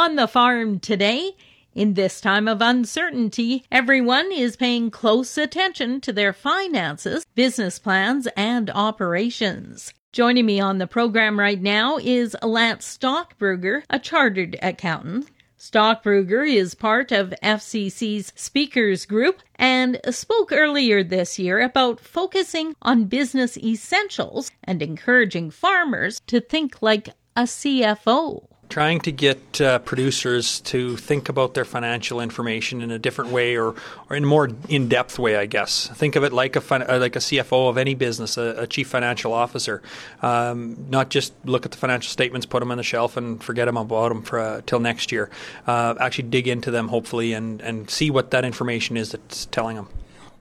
On the farm today, in this time of uncertainty, everyone is paying close attention to their finances, business plans, and operations. Joining me on the program right now is Lance Stockbrugger, a chartered accountant. Stockbrugger is part of FCC's Speakers Group and spoke earlier this year about focusing on business essentials and encouraging farmers to think like a CFO trying to get uh, producers to think about their financial information in a different way or, or in a more in-depth way, I guess. Think of it like a fin- uh, like a CFO of any business, a, a chief financial officer. Um, not just look at the financial statements, put them on the shelf, and forget them about them for uh, till next year. Uh, actually, dig into them hopefully and and see what that information is that's telling them.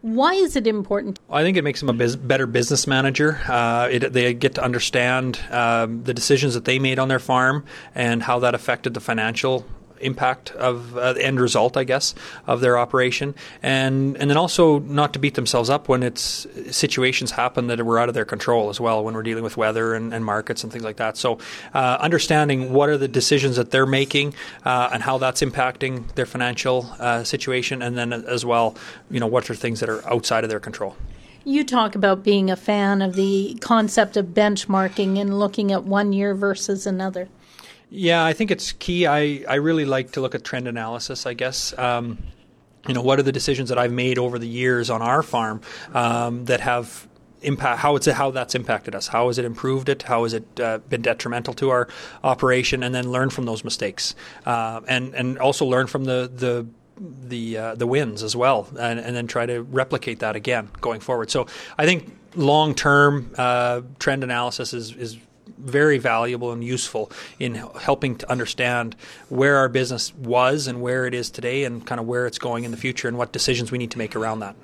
Why is it important? I think it makes them a biz- better business manager. Uh, it, they get to understand um, the decisions that they made on their farm and how that affected the financial impact of uh, the end result, I guess, of their operation, and and then also not to beat themselves up when it's situations happen that were out of their control as well when we're dealing with weather and, and markets and things like that. So, uh, understanding what are the decisions that they're making uh, and how that's impacting their financial uh, situation, and then as well, you know, what are things that are outside of their control. You talk about being a fan of the concept of benchmarking and looking at one year versus another. Yeah, I think it's key. I, I really like to look at trend analysis, I guess. Um, you know, what are the decisions that I've made over the years on our farm um, that have impact how it's how that's impacted us? How has it improved it? How has it uh, been detrimental to our operation? And then learn from those mistakes. Uh, and and also learn from the the the uh, the wins as well and, and then try to replicate that again going forward. So I think long term uh, trend analysis is is very valuable and useful in helping to understand where our business was and where it is today and kind of where it's going in the future and what decisions we need to make around that.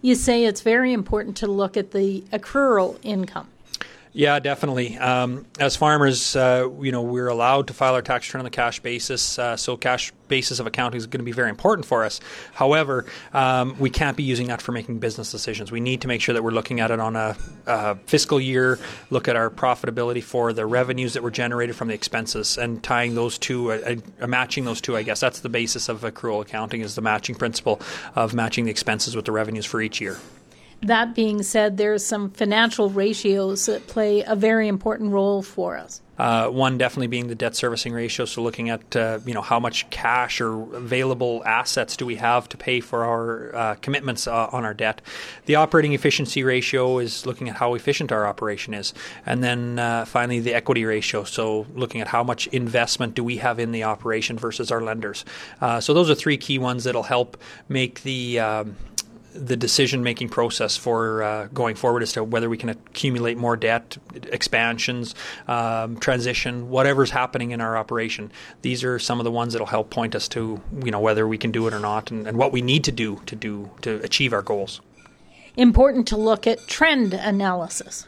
You say it's very important to look at the accrual income. Yeah, definitely. Um, as farmers, uh, you know, we're allowed to file our tax return on the cash basis. Uh, so, cash basis of accounting is going to be very important for us. However, um, we can't be using that for making business decisions. We need to make sure that we're looking at it on a, a fiscal year, look at our profitability for the revenues that were generated from the expenses, and tying those two, uh, uh matching those two. I guess that's the basis of accrual accounting is the matching principle of matching the expenses with the revenues for each year. That being said, there's some financial ratios that play a very important role for us. Uh, one definitely being the debt servicing ratio. So looking at uh, you know how much cash or available assets do we have to pay for our uh, commitments uh, on our debt. The operating efficiency ratio is looking at how efficient our operation is, and then uh, finally the equity ratio. So looking at how much investment do we have in the operation versus our lenders. Uh, so those are three key ones that'll help make the um, the decision making process for uh, going forward as to whether we can accumulate more debt, expansions, um, transition, whatever's happening in our operation. These are some of the ones that'll help point us to you know whether we can do it or not, and, and what we need to do to do to achieve our goals. Important to look at trend analysis.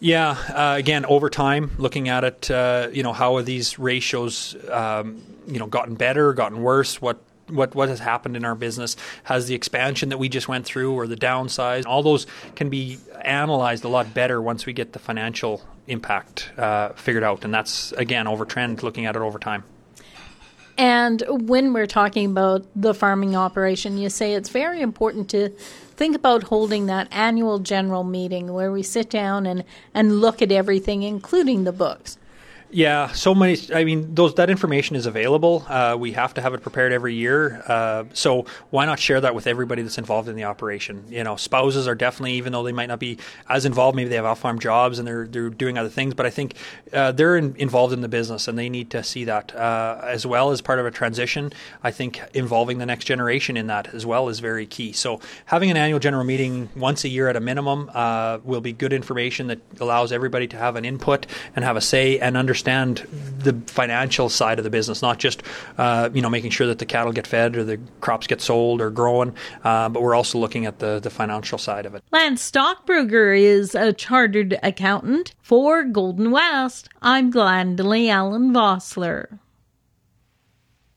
Yeah, uh, again, over time, looking at it, uh, you know, how are these ratios, um, you know, gotten better, gotten worse? What what what has happened in our business. Has the expansion that we just went through or the downsize all those can be analyzed a lot better once we get the financial impact uh, figured out. And that's again over trend looking at it over time. And when we're talking about the farming operation you say it's very important to think about holding that annual general meeting where we sit down and, and look at everything including the books yeah, so many. I mean, those that information is available. Uh, we have to have it prepared every year. Uh, so why not share that with everybody that's involved in the operation? You know, spouses are definitely, even though they might not be as involved, maybe they have off farm jobs and they're they're doing other things. But I think uh, they're in, involved in the business and they need to see that uh, as well as part of a transition. I think involving the next generation in that as well is very key. So having an annual general meeting once a year at a minimum uh, will be good information that allows everybody to have an input and have a say and understand understand the financial side of the business, not just uh, you know making sure that the cattle get fed or the crops get sold or grown, uh, but we're also looking at the the financial side of it. Lance Stockbrugger is a chartered accountant for Golden West. I'm Glendalee Allen Vossler.